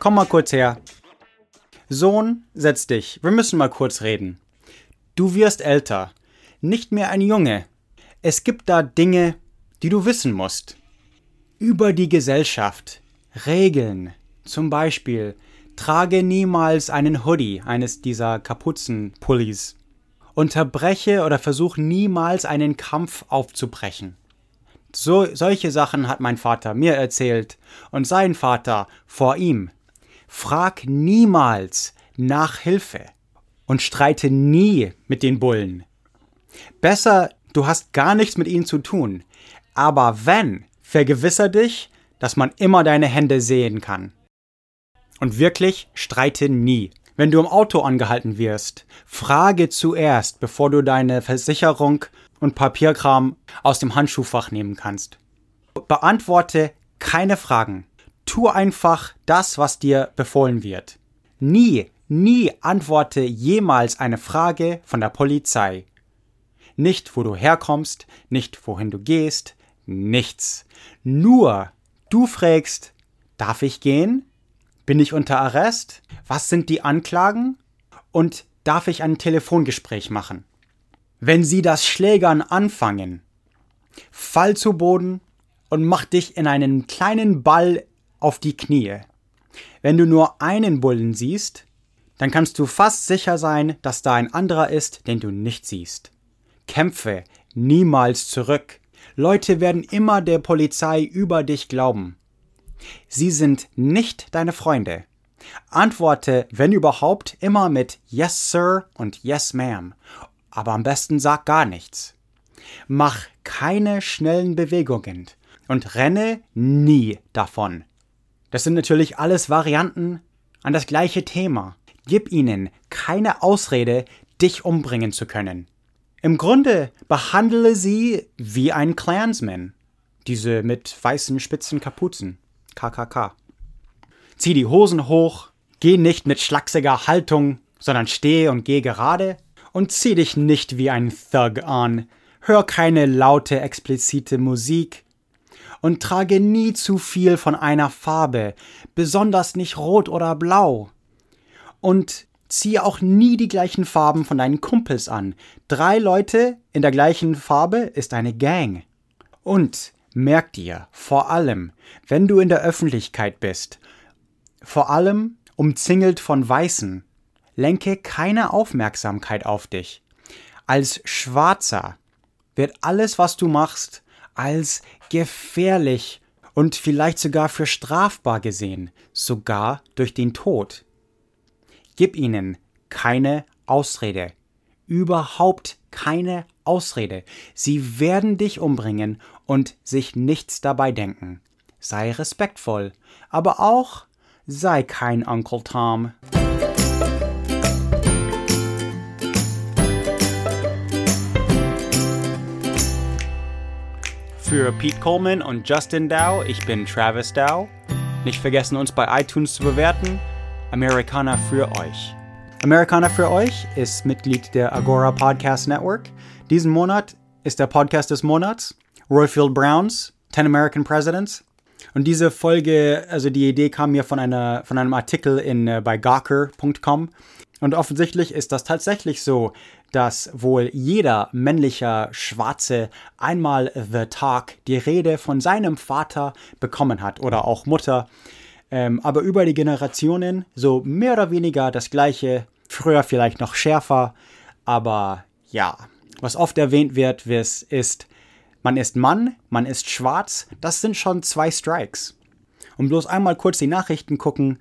Komm mal kurz her. Sohn, setz dich. Wir müssen mal kurz reden. Du wirst älter. Nicht mehr ein Junge. Es gibt da Dinge, die du wissen musst. Über die Gesellschaft. Regeln. Zum Beispiel, trage niemals einen Hoodie, eines dieser Kapuzenpullis. Unterbreche oder versuch niemals einen Kampf aufzubrechen. So, solche Sachen hat mein Vater mir erzählt und sein Vater vor ihm. Frag niemals nach Hilfe und streite nie mit den Bullen. Besser, du hast gar nichts mit ihnen zu tun. Aber wenn, vergewisser dich, dass man immer deine Hände sehen kann. Und wirklich, streite nie. Wenn du im Auto angehalten wirst, frage zuerst, bevor du deine Versicherung und Papierkram aus dem Handschuhfach nehmen kannst. Beantworte keine Fragen. Tu einfach das, was dir befohlen wird. Nie, nie antworte jemals eine Frage von der Polizei. Nicht, wo du herkommst, nicht, wohin du gehst, nichts. Nur, du fragst, darf ich gehen? Bin ich unter Arrest? Was sind die Anklagen? Und darf ich ein Telefongespräch machen? Wenn sie das Schlägern anfangen, fall zu Boden und mach dich in einen kleinen Ball auf die Knie. Wenn du nur einen Bullen siehst, dann kannst du fast sicher sein, dass da ein anderer ist, den du nicht siehst. Kämpfe niemals zurück. Leute werden immer der Polizei über dich glauben. Sie sind nicht deine Freunde. Antworte, wenn überhaupt, immer mit Yes, Sir und Yes, Ma'am. Aber am besten sag gar nichts. Mach keine schnellen Bewegungen und renne nie davon. Das sind natürlich alles Varianten an das gleiche Thema. Gib ihnen keine Ausrede, dich umbringen zu können. Im Grunde behandle sie wie ein Clansman. Diese mit weißen spitzen Kapuzen. KKK. Zieh die Hosen hoch, geh nicht mit schlachsiger Haltung, sondern steh und geh gerade und zieh dich nicht wie ein Thug an. Hör keine laute, explizite Musik, und trage nie zu viel von einer Farbe, besonders nicht rot oder blau. Und ziehe auch nie die gleichen Farben von deinen Kumpels an. Drei Leute in der gleichen Farbe ist eine Gang. Und merk dir, vor allem, wenn du in der Öffentlichkeit bist, vor allem umzingelt von Weißen, lenke keine Aufmerksamkeit auf dich. Als Schwarzer wird alles, was du machst, als gefährlich und vielleicht sogar für strafbar gesehen, sogar durch den Tod. Gib ihnen keine Ausrede, überhaupt keine Ausrede. Sie werden dich umbringen und sich nichts dabei denken. Sei respektvoll, aber auch sei kein Uncle Tom. Für Pete Coleman und Justin Dow, ich bin Travis Dow. Nicht vergessen, uns bei iTunes zu bewerten. Amerikaner für euch. Amerikaner für euch ist Mitglied der Agora Podcast Network. Diesen Monat ist der Podcast des Monats. Royfield Browns, 10 American Presidents. Und diese Folge, also die Idee kam mir von, einer, von einem Artikel in, äh, bei gawker.com. Und offensichtlich ist das tatsächlich so, dass wohl jeder männliche Schwarze einmal The Talk, die Rede von seinem Vater bekommen hat oder auch Mutter. Ähm, aber über die Generationen so mehr oder weniger das gleiche, früher vielleicht noch schärfer, aber ja, Was oft erwähnt wird, ist, man ist Mann, man ist schwarz, das sind schon zwei Strikes. Und bloß einmal kurz die Nachrichten gucken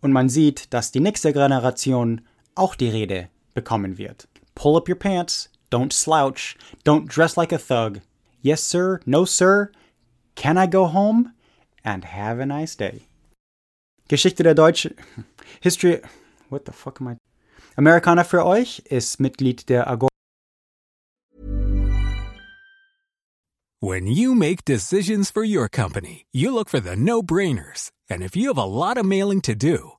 und man sieht, dass die nächste Generation auch die Rede bekommen wird. Pull up your pants, don't slouch, don't dress like a thug. Yes, sir, no, sir. Can I go home? And have a nice day. Geschichte der Deutschen. History. What the fuck am I? Amerikaner für euch ist Mitglied der Agora. When you make decisions for your company, you look for the no-brainers. And if you have a lot of mailing to do,